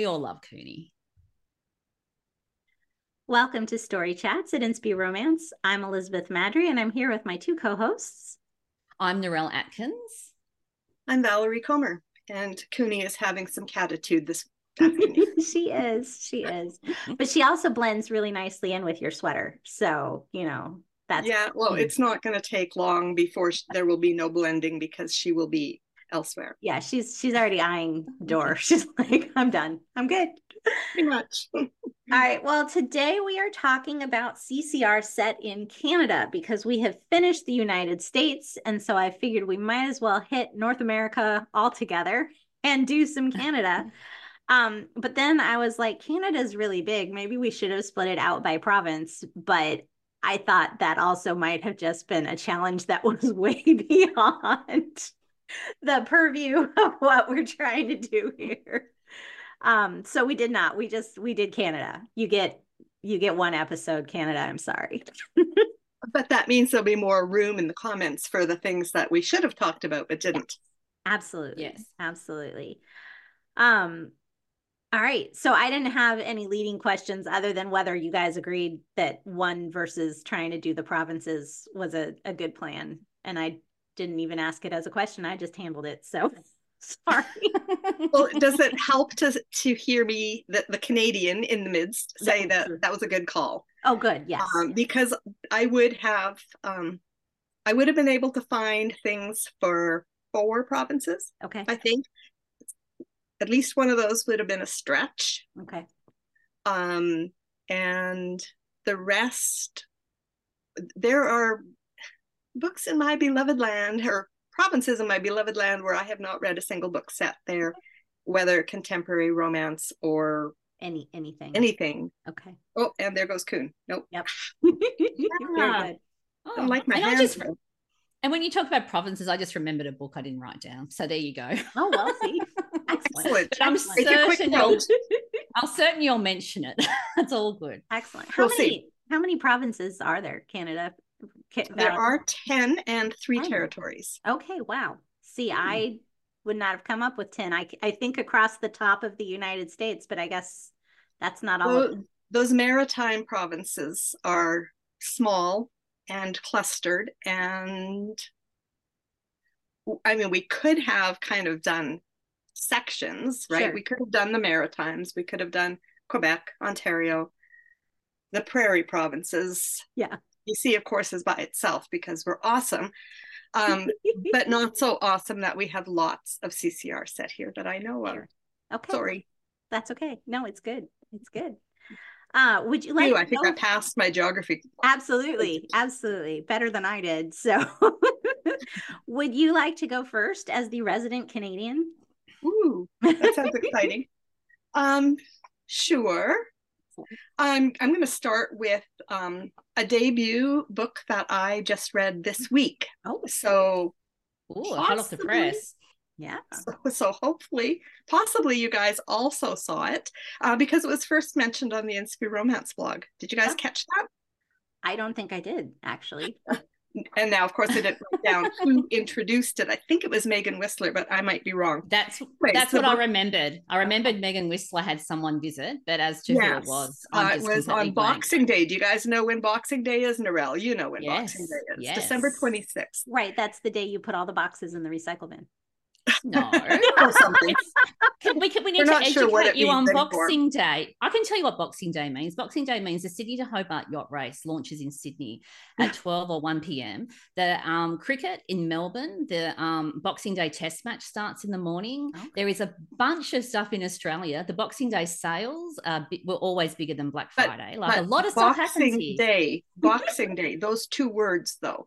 We all love Cooney. Welcome to Story Chats at Inspy Romance. I'm Elizabeth Maddrey, and I'm here with my two co-hosts. I'm Narelle Atkins. I'm Valerie Comer, and Cooney is having some catitude this afternoon. she is, she is, but she also blends really nicely in with your sweater. So you know that's yeah. Well, it's not going to take long before sh- there will be no blending because she will be elsewhere. Yeah, she's she's already eyeing the door. She's like, I'm done. I'm good. Pretty much. All right. Well, today we are talking about CCR set in Canada because we have finished the United States. And so I figured we might as well hit North America all together and do some Canada. Um, but then I was like, Canada's really big. Maybe we should have split it out by province. But I thought that also might have just been a challenge that was way beyond the purview of what we're trying to do here. Um, so we did not. We just we did Canada. You get you get one episode Canada. I'm sorry. but that means there'll be more room in the comments for the things that we should have talked about but didn't. Absolutely. Yes. Absolutely. Um all right. So I didn't have any leading questions other than whether you guys agreed that one versus trying to do the provinces was a, a good plan. And I didn't even ask it as a question. I just handled it. So sorry. well, does it help to to hear me, the, the Canadian in the midst, say that that was a good call? Oh, good. Yes. Um, because I would have, um, I would have been able to find things for four provinces. okay. I think at least one of those would have been a stretch. Okay. Um, and the rest, there are books in my beloved land or provinces in my beloved land where I have not read a single book set there, whether contemporary romance or Any anything. anything. Okay. Oh, and there goes Coon. Nope. Yep. Very ah. good. Oh, I like my and I hands. just- and when you talk about provinces, I just remembered a book I didn't write down. So there you go. Oh well, see. Excellent. Excellent. But I'm Excellent. Make a quick. I'll certain you'll mention it. That's all good. Excellent. How We'll many see. how many provinces are there? Canada. There are 10 and three Ten. territories. Okay, wow. See, Hmm. I would not have come up with 10. I I think across the top of the United States, but I guess that's not all Those, those maritime provinces are small and clustered and I mean we could have kind of done sections, right? Sure. We could have done the Maritimes, we could have done Quebec, Ontario, the prairie provinces. Yeah. BC of course is by itself because we're awesome. Um, but not so awesome that we have lots of CCR set here that I know of. Okay. Sorry. That's okay. No, it's good. It's good. Uh would you like to I think go- I passed my geography. Absolutely. Absolutely. Better than I did. So would you like to go first as the resident Canadian? Ooh, that sounds exciting. Um, sure. I'm I'm going to start with um, a debut book that I just read this week. Oh, So, Ooh, hot off the press. yeah. so, so hopefully, possibly you guys also saw it uh, because it was first mentioned on the Inspy Romance blog. Did you guys Oh. catch that? I don't think I did actually. And now, of course, I didn't write down who introduced it. I think it was Megan Whistler, but I might be wrong. That's Anyways, that's the what I remembered. I remembered Megan Whistler had someone visit, but as to who it was, uh, I'm it was completely on blank. Boxing Day. Do you guys know when Boxing Day is, Narelle? You know when Boxing Day is. yes. December 26th Right. That's the day you put all the boxes in the recycle bin. No. or something. Can- we can, we need We're to educate sure you on. Boxing Day. I can tell you what Boxing Day means. Boxing Day means the Sydney to Hobart yacht race launches in Sydney at 12 or 1 p.m. The um, cricket in Melbourne, the um, Boxing Day test match starts in the morning. Okay. There is a bunch of stuff in Australia. The Boxing Day sales are bi- were always bigger than Black But- Friday. Like a lot of stuff happens Boxing here. Day, Boxing Day, those two words though,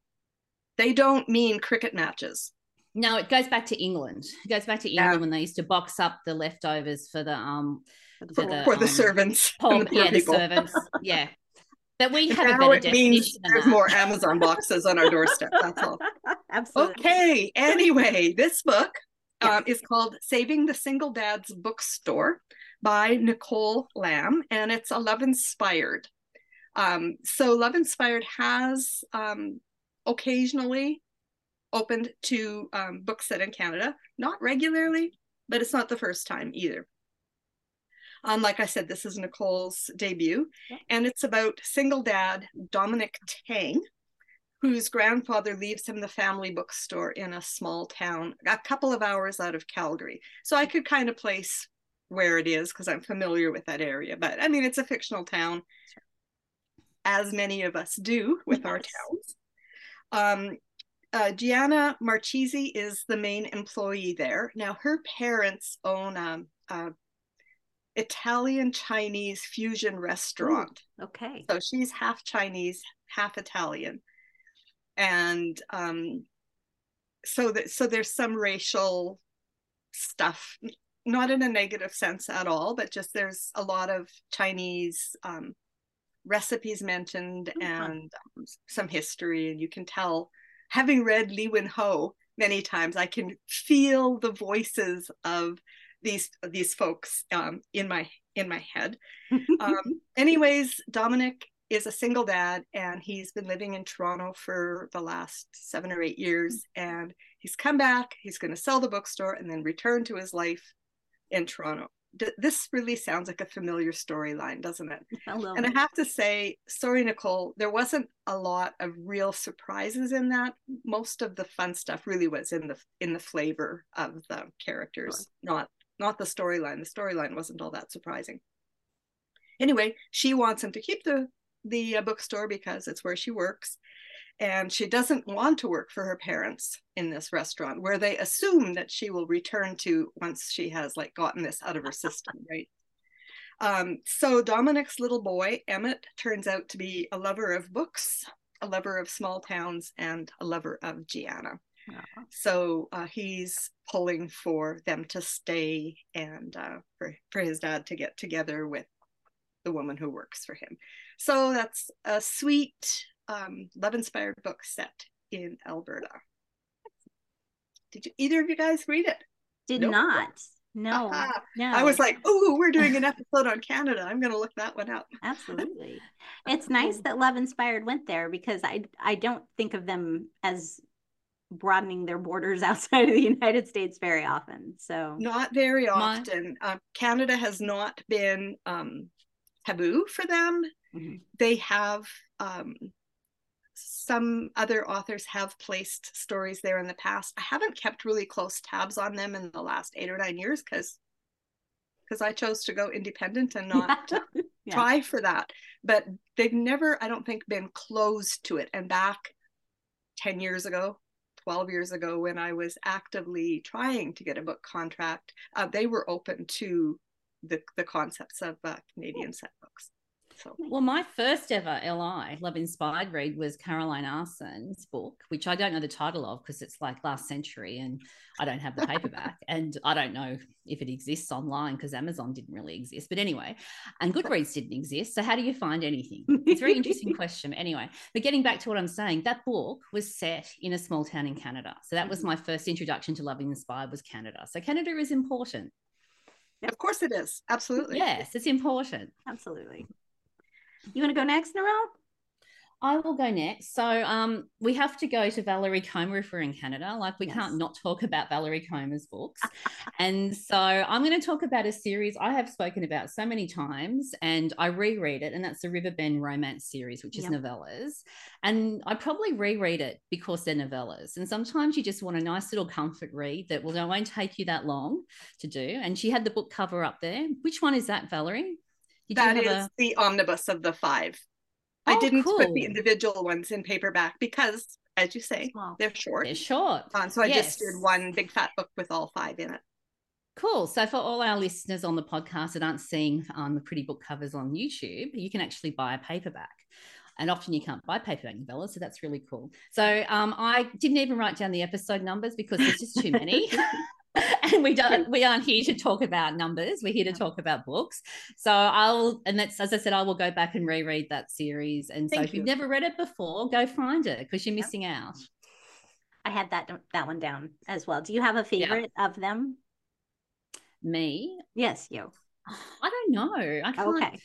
they don't mean cricket matches. No, it goes back to England. It goes back to Yeah. England when they used to box up the leftovers for the um For the For the, for the um, servants poor, the yeah, the servants. Yeah. But we have a now better it means definition there's that. more Amazon boxes on our doorstep. That's all. Absolutely. Okay. Anyway, this book Yeah. um, is called Saving the Single Dad's Bookstore by Nicole Lam, and it's a Love Inspired. Um, so, Love Inspired has um, occasionally opened to um, books set in Canada, not regularly, but it's not the first time either. Um, like I said, this is Nicole's debut, yeah. and it's about single dad Dominic Tang, whose grandfather leaves him the family bookstore in a small town a couple of hours out of Calgary. So I could kind of place where it is because I'm familiar with that area. But I mean, it's a fictional town, as many of us do with yes. our towns. Um, uh, Gianna Marchese is the main employee there. Now, her parents own a, a Italian Chinese fusion restaurant. Ooh, okay. So she's half Chinese, half Italian, and um, so that so there's some racial stuff, not in a negative sense at all, but just there's a lot of Chinese um, recipes mentioned mm-hmm. and um, some history, and you can tell having read Lee Wen Ho many times, I can feel the voices of these these folks um, in my in my head. um, anyways, Dominic is a single dad, and he's been living in Toronto for the last seven or eight years. And he's come back. He's going to sell the bookstore and then return to his life in Toronto this really sounds like a familiar storyline, doesn't it? And I have to say, sorry, Nicole, there wasn't a lot of real surprises in that. Most of the fun stuff really was in the in the flavor of the characters, sure. not not the storyline. The storyline wasn't all that surprising. Anyway, she wants him to keep the the uh, bookstore because it's where she works and she doesn't want to work for her parents in this restaurant where they assume that she will return to once she has like gotten this out of her system right? Um, so dominic's little boy emmett turns out to be a lover of books a lover of small towns and a lover of gianna. So uh, he's pulling for them to stay and uh, for, for his dad to get together with the woman who works for him. So that's a sweet um, love inspired book set in Alberta. Did you, either of you guys read it? Did nope. not. No, no. I was like, oh, we're doing an episode on Canada. I'm going to look that one up. Absolutely. It's nice that Love Inspired went there because I I don't think of them as broadening their borders outside of the United States very often. So not very often. Uh, Canada has not been um, taboo for them. Mm-hmm. They have um, some other authors have placed stories there in the past. I haven't kept really close tabs on them in the last eight or nine years because because I chose to go independent and not yeah. try for that. But they've never, I don't think, been closed to it. And back 10 years ago, 12 years ago, when I was actively trying to get a book contract, uh, they were open to the, the concepts of uh, Canadian set books. So. Well, my first ever LI, Love Inspired read was Carolyne Aarsen's book, which I don't know the title of because it's like last century and I don't have the paperback. and I don't know if it exists online because Amazon didn't really exist. But anyway, and Goodreads didn't exist. So how do you find anything? It's a very interesting question. Anyway, but getting back to what I'm saying, that book was set in a small town in Canada. So that was mm-hmm. my first introduction to Love Inspired was Canada. So Canada is important. Of course it is. Absolutely. Yes, it's important. Absolutely. You want to go next, Narelle? I will go next. So um, we have to go to Valerie Comer if we're in Canada. Like we yes. can't not talk about Valerie Comer's books. and so I'm going to talk about a series I have spoken about so many times and I reread it. And that's the Riverbend Romance series, which is yep. novellas. And I probably reread it because they're novellas. And sometimes you just want a nice little comfort read that will, won't take you that long to do. And she had the book cover up there. Which one is that, Valerie? Did that is a... the omnibus of the five. Oh, I didn't cool. put the individual ones in paperback because, as you say, they're short. They're short. Um, so I yes. just did one big fat book with all five in it. Cool. So for all our listeners on the podcast that aren't seeing um, the pretty book covers on YouTube, you can actually buy a paperback. And often you can't buy paperback novellas, so that's really cool. So um, I didn't even write down the episode numbers because there's just too many. and we don't we aren't here to talk about numbers we're here to talk about books. So i'll and that's as i said i will go back and reread that series. And so if you. you've never read it before go find it because you're missing out. I had that that one down as well. Do you have a favorite of them? Me? Yes you. I don't know. I oh, can't okay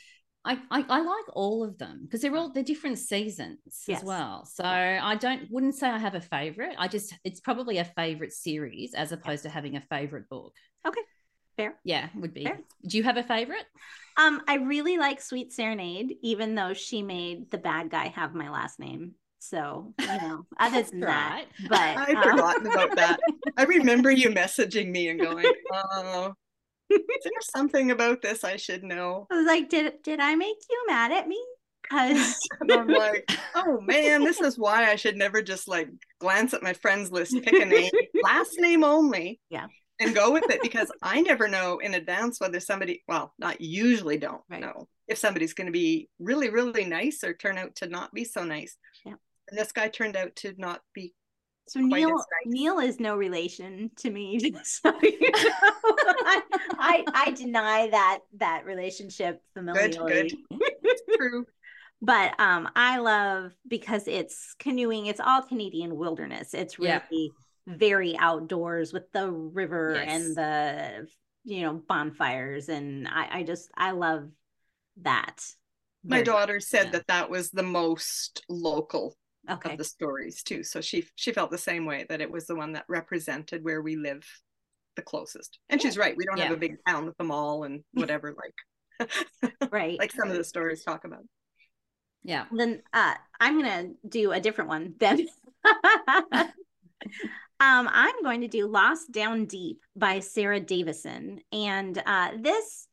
I, I, I like all of them because they're all they're different seasons yes. as well. So I don't wouldn't say I have a favorite. I just it's probably a favorite series as opposed to having a favorite book. Okay. Fair. Yeah, would be. Fair. Do you have a favorite? Um, I really like Sweet Serenade, even though she made the bad guy have my last name. So, you know, other than that, but I'd um, forgotten about that. I remember you messaging me and going, "Oh, is there something about this I should know?" I was like, did did I make you mad at me? Because I'm like, "Oh man, this is why I should never just like glance at my friends list, pick a name, last name only, Yeah. and go with it." Because I never know in advance whether somebody, well, not usually don't Right. know if somebody's going to be really, really nice or turn out to not be so nice. Yeah. And this guy turned out to not be so Neil nice. Neil is no relation to me. So, you know, I, I I deny that that relationship familially. true. But um, I love because it's canoeing. It's all Canadian wilderness. It's Yeah. really very outdoors with the river Yes. and the you know bonfires, and I I just I love that. My daughter said Yeah. that that was the most local Okay. of the stories too. So she she felt the same way that it was the one that represented where we live the closest. And she's right. We don't have a big town with a mall and whatever like Right. like some of the stories talk about. Yeah. then uh i'm gonna do a different one then um i'm going to do lost down deep by sara davison and uh this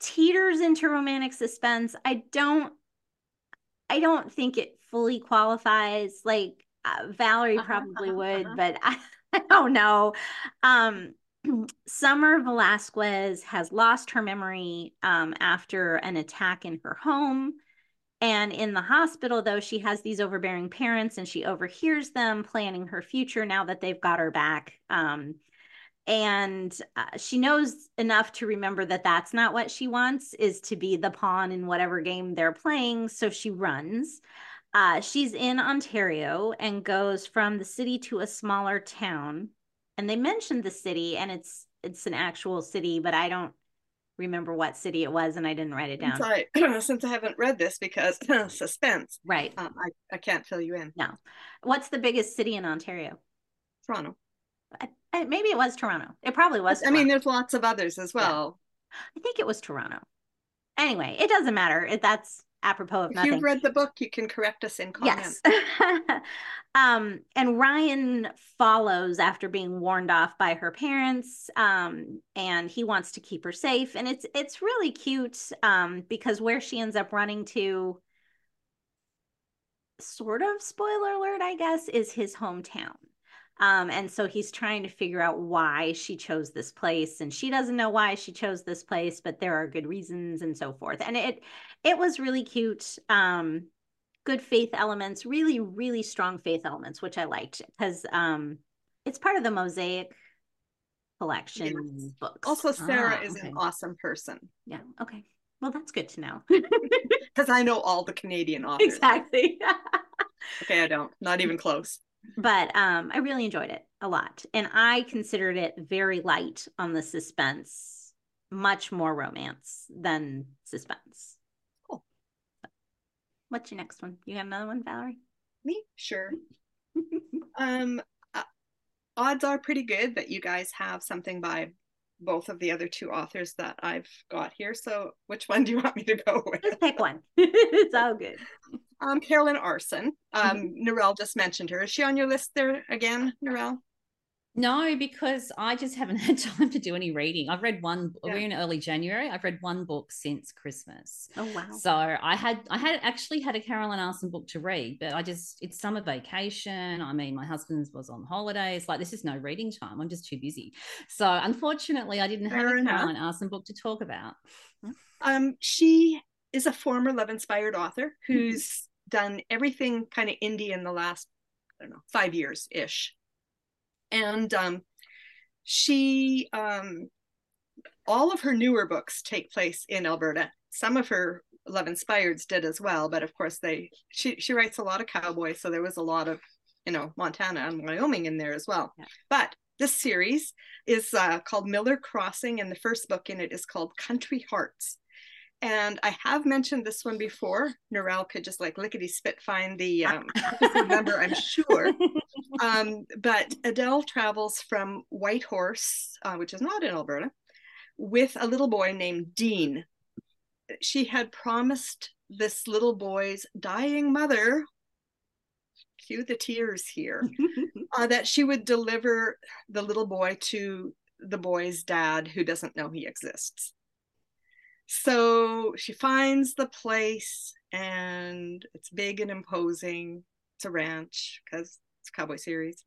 teeters into romantic suspense i don't i don't think it fully qualifies like uh, valerie probably would but I, I don't know um Summer Velasquez has lost her memory um, after an attack in her home. And in the hospital, though, she has these overbearing parents and she overhears them planning her future now that they've got her back. Um, and uh, she knows enough to remember that that's not what she wants is to be the pawn in whatever game they're playing. So she runs. Uh, she's in Ontario and goes from the city to a smaller town. And they mentioned the city, and it's it's an actual city, but I don't remember what city it was, and I didn't write it down. Since I since I haven't read this because suspense, Right. um, I, I can't fill you in. No. What's the biggest city in Ontario? Toronto. I, I, maybe it was Toronto. It probably was. I mean, there's lots of others as well. I think it was Toronto. Anyway, it doesn't matter. It, that's apropos of If nothing. you've read the book, you can correct us in comments. Yes. um, and Ryan follows after being warned off by her parents. Um, and he wants to keep her safe. And it's it's really cute um, because where she ends up running to, sort of spoiler alert, I guess, is his hometown. Um, and so he's trying to figure out why she chose this place, and she doesn't know why she chose this place, but there are good reasons and so forth. And it it was really cute. Um, good faith elements, really, really strong faith elements, which I liked because um, it's part of the Mosaic collection Yes. books. Also, Sara Ah, is okay. an awesome person yeah. Okay. Well, that's good to know. because I know all the Canadian authors. exactly. Okay, I don't. Not even close. But um, I really enjoyed it a lot, and I considered it very light on the suspense, much more romance than suspense. Cool. What's your next one? You got another one, Valerie? Me? Sure. Um, uh, odds are pretty good that you guys have something by both of the other two authors that I've got here. So, which one do you want me to go with? Just pick one. it's all good. Um, Carolyne Aarsen. Um, Mm-hmm. Narelle just mentioned her. Is she on your list there again, Narelle? No, because I just haven't had time to do any reading. I've read one. Yeah. We're in early January. I've read one book since Christmas. Oh wow. So I had I had actually had a Carolyne Aarsen book to read, but I just it's summer vacation. I mean, my husband's was on holidays. Like this is no reading time. I'm just too busy. So unfortunately, I didn't have Fair a. Carolyne Aarsen book to talk about. Um, she is a former love inspired author who's done everything kind of indie in the last, I don't know, five years ish. And um, she, um, all of her newer books take place in Alberta. Some of her love inspireds did as well, but of course they she she writes a lot of cowboys, so there was a lot of you know Montana and Wyoming in there as well. Yeah. But this series is uh, called Miller Crossing, and the first book in it is called Country Hearts. And I have mentioned this one before. Narelle could just like lickety spit find the um, number, I'm sure. Um, but Adele travels from Whitehorse, uh, which is not in Alberta, with a little boy named Dean. She had promised this little boy's dying mother, cue the tears here, uh, that she would deliver the little boy to the boy's dad who doesn't know he exists. So she finds the place and it's big and imposing. It's a ranch because it's a cowboy series.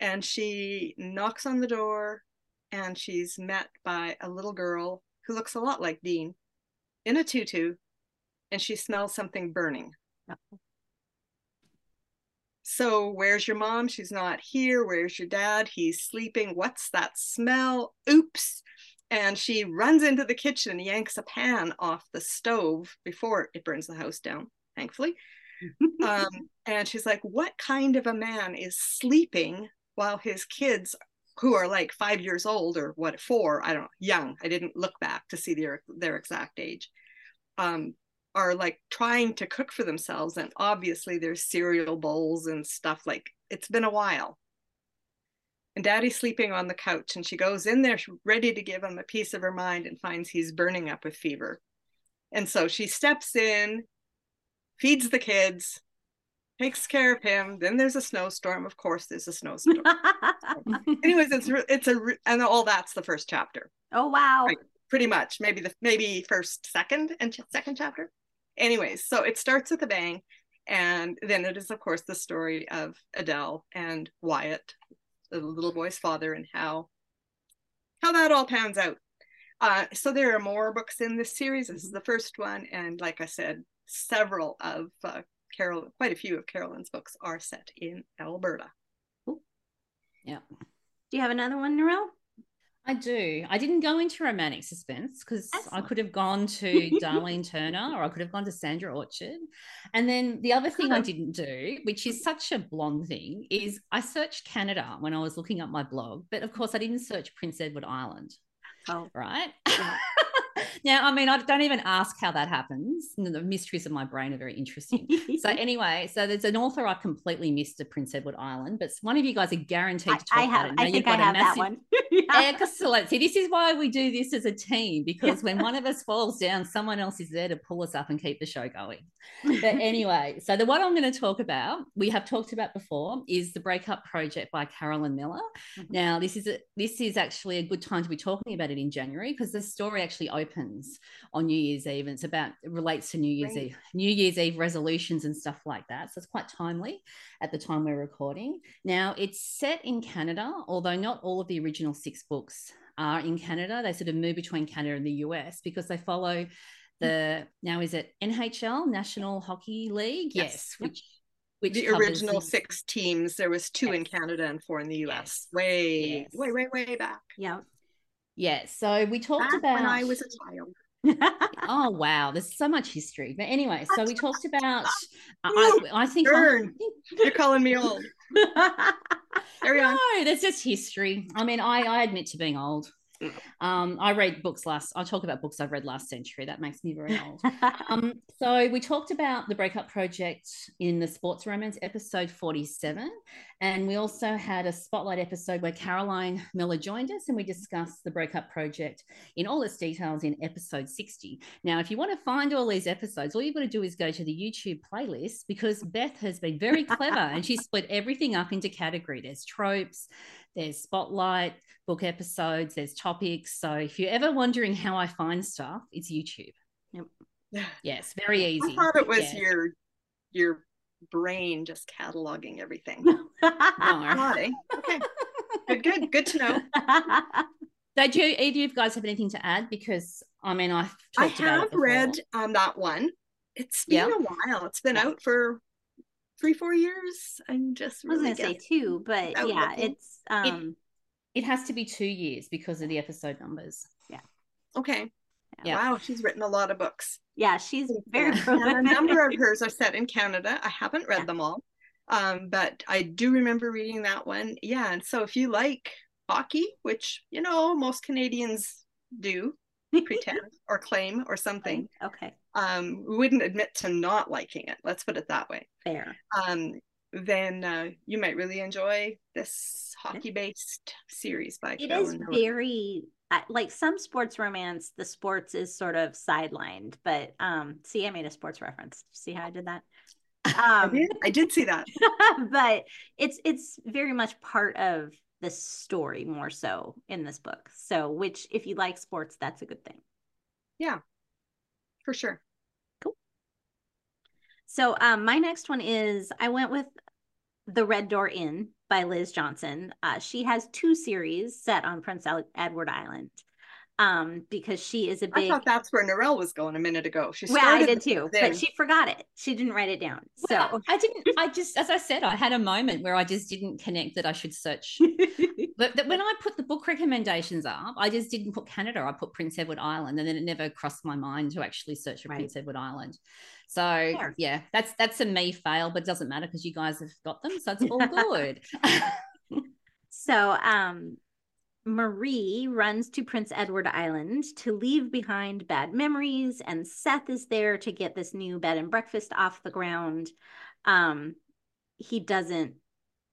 And she knocks on the door and she's met by a little girl who looks a lot like Dean in a tutu and she smells something burning. Uh-huh. So, where's your mom? She's not here. Where's your dad? He's sleeping. What's that smell? Oops. And she runs into the kitchen and yanks a pan off the stove before it burns the house down, thankfully. um, and she's like, What kind of a man is sleeping while his kids, who are like five years old or what, four, I don't know, young, I didn't look back to see their, their exact age, um, are like trying to cook for themselves and obviously there's cereal bowls and stuff like it's been a while and daddy's sleeping on the couch and she goes in there ready to give him a piece of her mind and finds he's burning up with fever. And so she steps in feeds the kids takes care of him. Then there's a snowstorm. Of course there's a snowstorm. Anyways it's it's a and all that's the first chapter. Oh wow. Right, pretty much. Maybe the maybe first second and ch- second chapter. Anyways, so it starts with a bang. And then it is, of course, the story of Adele and Wyatt, the little boy's father, and how how that all pans out. Uh, so there are more books in this series. This is the first one, and like I said, several of uh, Carol, quite a few of Carolyne's books are set in Alberta. Yeah. Do you have another one, Narelle? I do. I didn't go into romantic suspense because I could have gone to Darlene Turner or I could have gone to Sandra Orchard. And then the other thing I uh-huh. didn't do, which is such a blonde thing, is I searched Canada when I was looking up my blog, but of course I didn't search Prince Edward Island. Oh. Right. Yeah. now, I mean, I don't even ask how that happens. The mysteries of my brain are very interesting. so, anyway, so there's an author I completely missed of Prince Edward Island, but one of you guys are guaranteed to talk I, I have, about it. I think I have massive... that one. yeah. Excellent. See, this is why we do this as a team because when one of us falls down, someone else is there to pull us up and keep the show going. But anyway, so the one I'm going to talk about, we have talked about before, is the Breakup Project by Carolyn Miller. Mm-hmm. Now, this is a, this is actually a good time to be talking about it in January because the story actually opens on New Year's Eve. And it's about it relates to New Year's right. Eve, New Year's Eve resolutions and stuff like that. So it's quite timely at the time we're recording. Now it's set in Canada, although not all of the original six books are in Canada. They sort of move between Canada and the US because they follow hmm. the now is it NHL National Hockey League? Yes, yes which which the original the... six teams. There was two yes. in Canada and four in the US. Yes. Way, way, way, way back. Yeah. Yeah. So we talked back about when I was a child. oh wow, there's so much history. But anyway, so we talked about. I, I think you're calling me old. Carry on. No, there's just history. I mean, I I admit to being old. Um, I read books last. I'll talk about books I've read last century. That makes me very old. um, so we talked about the Breakup Project in the Sports Romance episode forty-seven, and we also had a spotlight episode where Carolyn Miller joined us, and we discussed the Breakup Project in all its details in episode sixty. Now, if you want to find all these episodes, all you've got to do is go to the YouTube playlist because Beth has been very clever and she split everything up into category. There's tropes, there's spotlight book episodes, there's topics. So if you're ever wondering how I find stuff, it's YouTube. Yep. Yes, very easy. I thought it was your your brain just cataloging everything. Okay. Good, good, good to know. Did you, either of you guys have anything to add? Because I mean, I've I have read um that one. It's been a while. It's been out for three, four years. I'm just really I was gonna say two, but yeah, it's um it, it, has to be two years because of the episode numbers. Yeah. Okay. Yeah. Wow, she's written a lot of books. Yeah, she's very a number of hers are set in Canada. I haven't read yeah. them all. Um, but I do remember reading that one. Yeah, and so if you like hockey, which you know most Canadians do, pretend or claim or something. Okay. Um, we wouldn't admit to not liking it. Let's put it that way. Fair. Um, then uh, you might really enjoy this hockey-based series by It is very like some sports romance. The sports is sort of sidelined, but um, see, I made a sports reference. See how I did that? I Um, did, I did see that. but it's it's very much part of the story more so in this book. So, which if you like sports, that's a good thing. Yeah for sure. So, um, my next one is I went with The Red Door Inn by Liz Johnson. Uh, she has two series set on Prince Edward Island um, because she is a big. thought that's where Narelle was going a minute ago. She Well, I did too, then. but she forgot it. She didn't write it down. Well, So, I didn't. I just, as I said, I had a moment where I just didn't connect that I should search. But that when I put the book recommendations up, I just didn't put Canada. I put Prince Edward Island, and then it never crossed my mind to actually search for Right. Prince Edward Island. So Fair. yeah, that's that's a me fail, but it doesn't matter because you guys have got them, so it's all good. So, um, Marie runs to Prince Edward Island to leave behind bad memories, and Seth is there to get this new bed and breakfast off the ground. Um, he doesn't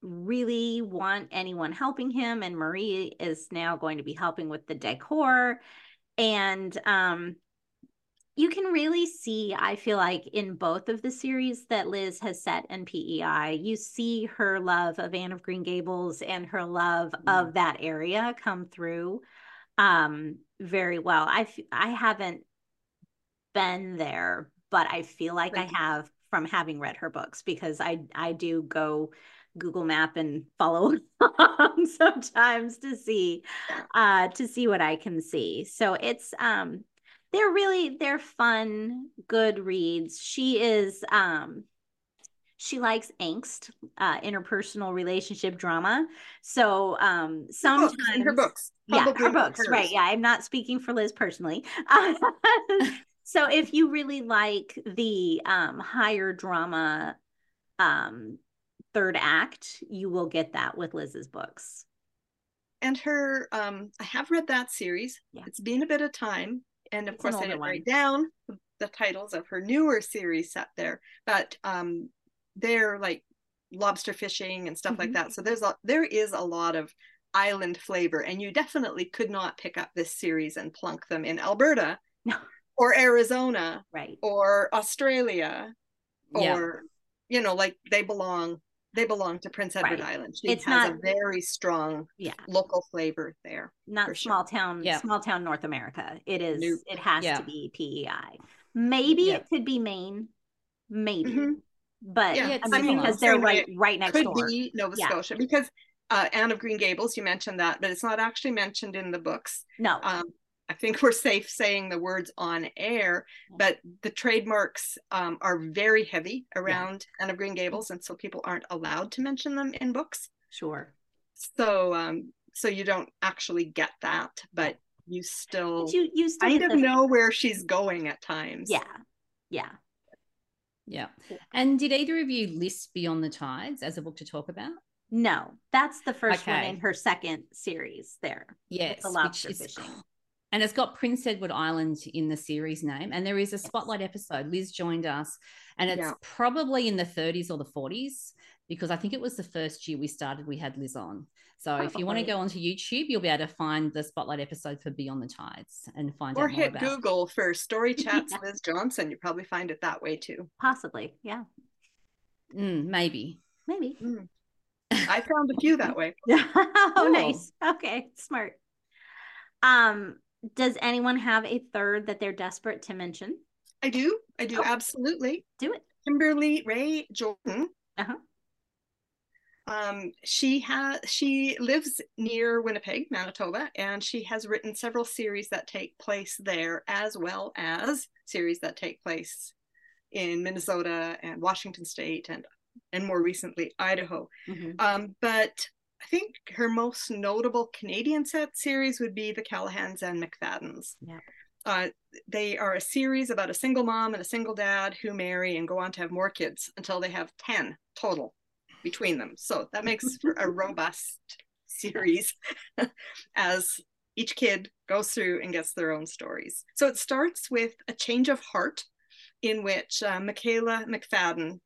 really want anyone helping him, and Marie is now going to be helping with the decor. And um, you can really see, I feel like, in both of the series that Liz has set in PEI, you see her love of Anne of Green Gables and her love of that area come through um, very well. I f- I haven't been there, but I feel like Right. I have from having read her books because I I do go Google Map and follow along sometimes to see uh to see what I can see. So it's um they're really they're fun, good reads. She is um she likes angst, uh interpersonal relationship drama. So um Her books, her books. yeah, her books, right? Yeah, I'm not speaking for Liz personally. so if you really like the um higher drama um third act, you will get that with Liz's books. and her um i have read that series Yeah. it's been a bit of time and of It's course i didn't one. write down the titles of her newer series set there but um they're like lobster fishing and stuff Mhm. like that so there's a there is a lot of island flavor and you definitely could not pick up this series and plunk them in alberta No. or arizona Right. or australia yeah, or you know like they belong they belong to prince edward Right. island she It's has not- a very strong Yeah. local flavor there Not For sure. small town, Yeah. small town North America. It is Nope. it has Yeah. to be PEI. Maybe Yeah. it could be Maine. Maybe. Mhm. But Yeah, Yeah, I it's mean, because they're right right next could door. be Nova Yeah. Scotia because uh, Anne of Green Gables, you mentioned that, but it's not actually mentioned in the books. No. Um, I think we're safe saying the words on air, but the trademarks um, are very heavy around Anne of Green Gables, and so people aren't allowed to mention them in books. sure. So, um, so you don't actually get that, but you still But you you still kind of the know where she's going at times. Yeah. Yeah. yeah. And did either of you list Beyond the Tides as a book to talk about? No, that's the first one in her second series there. Yes, the which lobster is fishing. And it's got Prince Edward Island in the series name. And there is a spotlight episode. Liz joined us, and it's Yeah. probably in the 30s or the 40s because I think it was the first year we started. We had Liz on. So if you want to Probably. go onto YouTube, you'll be able to find the spotlight episode for Beyond the Tides and find it. Or out more hit about. Google for Story Chats Yeah. Liz Johnson. You probably find it that way too. Possibly. Yeah. Mm, maybe. Maybe. I found a few that way. oh, Cool. nice. Okay, smart. Um, does anyone have a third that they're desperate to mention? I do. I do Oh. absolutely. Do it. Kimberly Rae Jordan. Uh-huh. Um, she has she lives near Winnipeg, Manitoba, and she has written several series that take place there, as well as series that take place in Minnesota and Washington State, and and more recently Idaho. Mhm. Um, but I think her most notable Canadian set series would be the Callaghans and McFadden's. Yeah. Uh, they are a series about a single mom and a single dad who marry and go on to have more kids until they have 10 total between them. So that makes for a robust series as each kid goes through and gets their own stories. So it starts with a change of heart in which uh, Michaela McFadden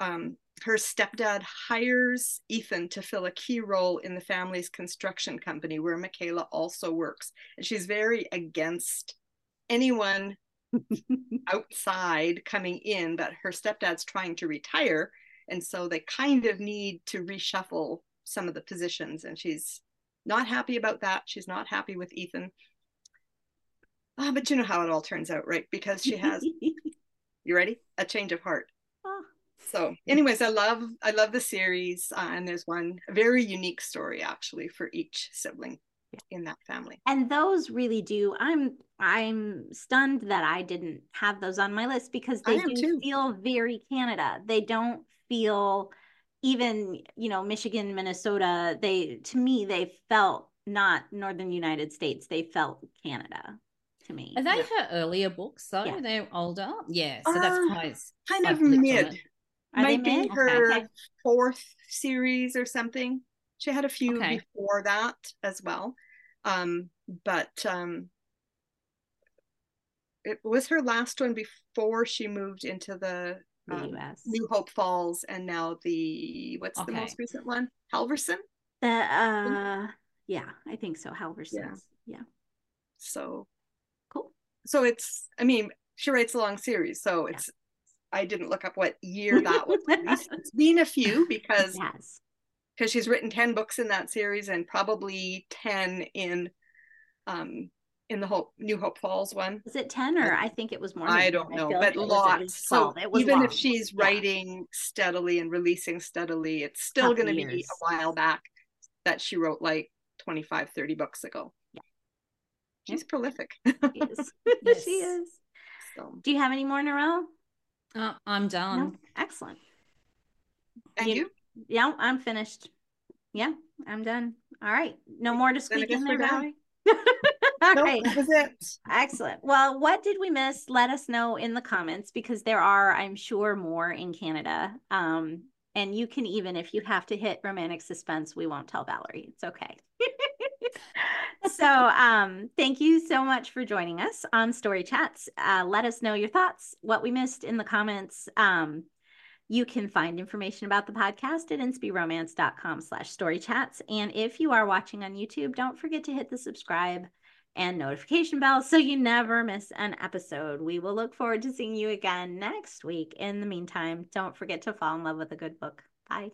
um, her stepdad hires Ethan to fill a key role in the family's construction company where Michaela also works. And she's very against anyone outside coming in, but her stepdad's trying to retire. And so they kind of need to reshuffle some of the positions. And she's not happy about that. She's not happy with Ethan. Oh, but you know how it all turns out, right? Because she has, you ready? A change of heart. Oh. So, anyways, I love I love the series, uh, and there's one very unique story actually for each sibling in that family. And those really do. I'm I'm stunned that I didn't have those on my list because they do too. feel very Canada. They don't feel even, you know, Michigan, Minnesota, they to me they felt not northern United States. They felt Canada to me. Are they yeah. her earlier books though? Yeah. They're older. Yeah. So uh, that's quite kind of mid. Might be her okay. fourth series or something. She had a few okay. before that as well. Um, but um, it was her last one before she moved into the, um, New Hope Falls and now the what's the most recent one? Halverson? The uh yeah, I think so. Halverson. Yeah. yeah. So cool. So it's I mean, she writes a long series, so it's yeah. I didn't look up what year that was. it's been a few because yes because she's written 10 books in that series and probably 10 in um in the whole New Hope Falls one. Is it 10 or I think it was more? I don't know, but like lots. so even long. if she's yeah. writing steadily and releasing steadily, it's still going to be a while back that she wrote like 25, 30 books ago. Yeah. She's prolific. She is. yes. she is. So. Do you have any more, Narelle? Uh, I'm done. No? Excellent. And you? you? Yeah, I'm finished. Yeah, I'm done. All right. No more to squeak in there, Valerie. All nope, right. That was it. Excellent. Well, what did we miss? Let us know in the comments because there are, I'm sure, more in Canada. Um, and you can even, if you have to hit romantic suspense, we won't tell Valerie. It's okay. so um, thank you so much for joining us on Story Chats. Uh, let us know your thoughts, what we missed in the comments. Um, you can find information about the podcast at inspyromance.com slash story chats. And if you are watching on YouTube, don't forget to hit the subscribe and notification bell so you never miss an episode. We will look forward to seeing you again next week. In the meantime, don't forget to fall in love with a good book. Bye.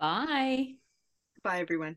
Bye. Bye, everyone.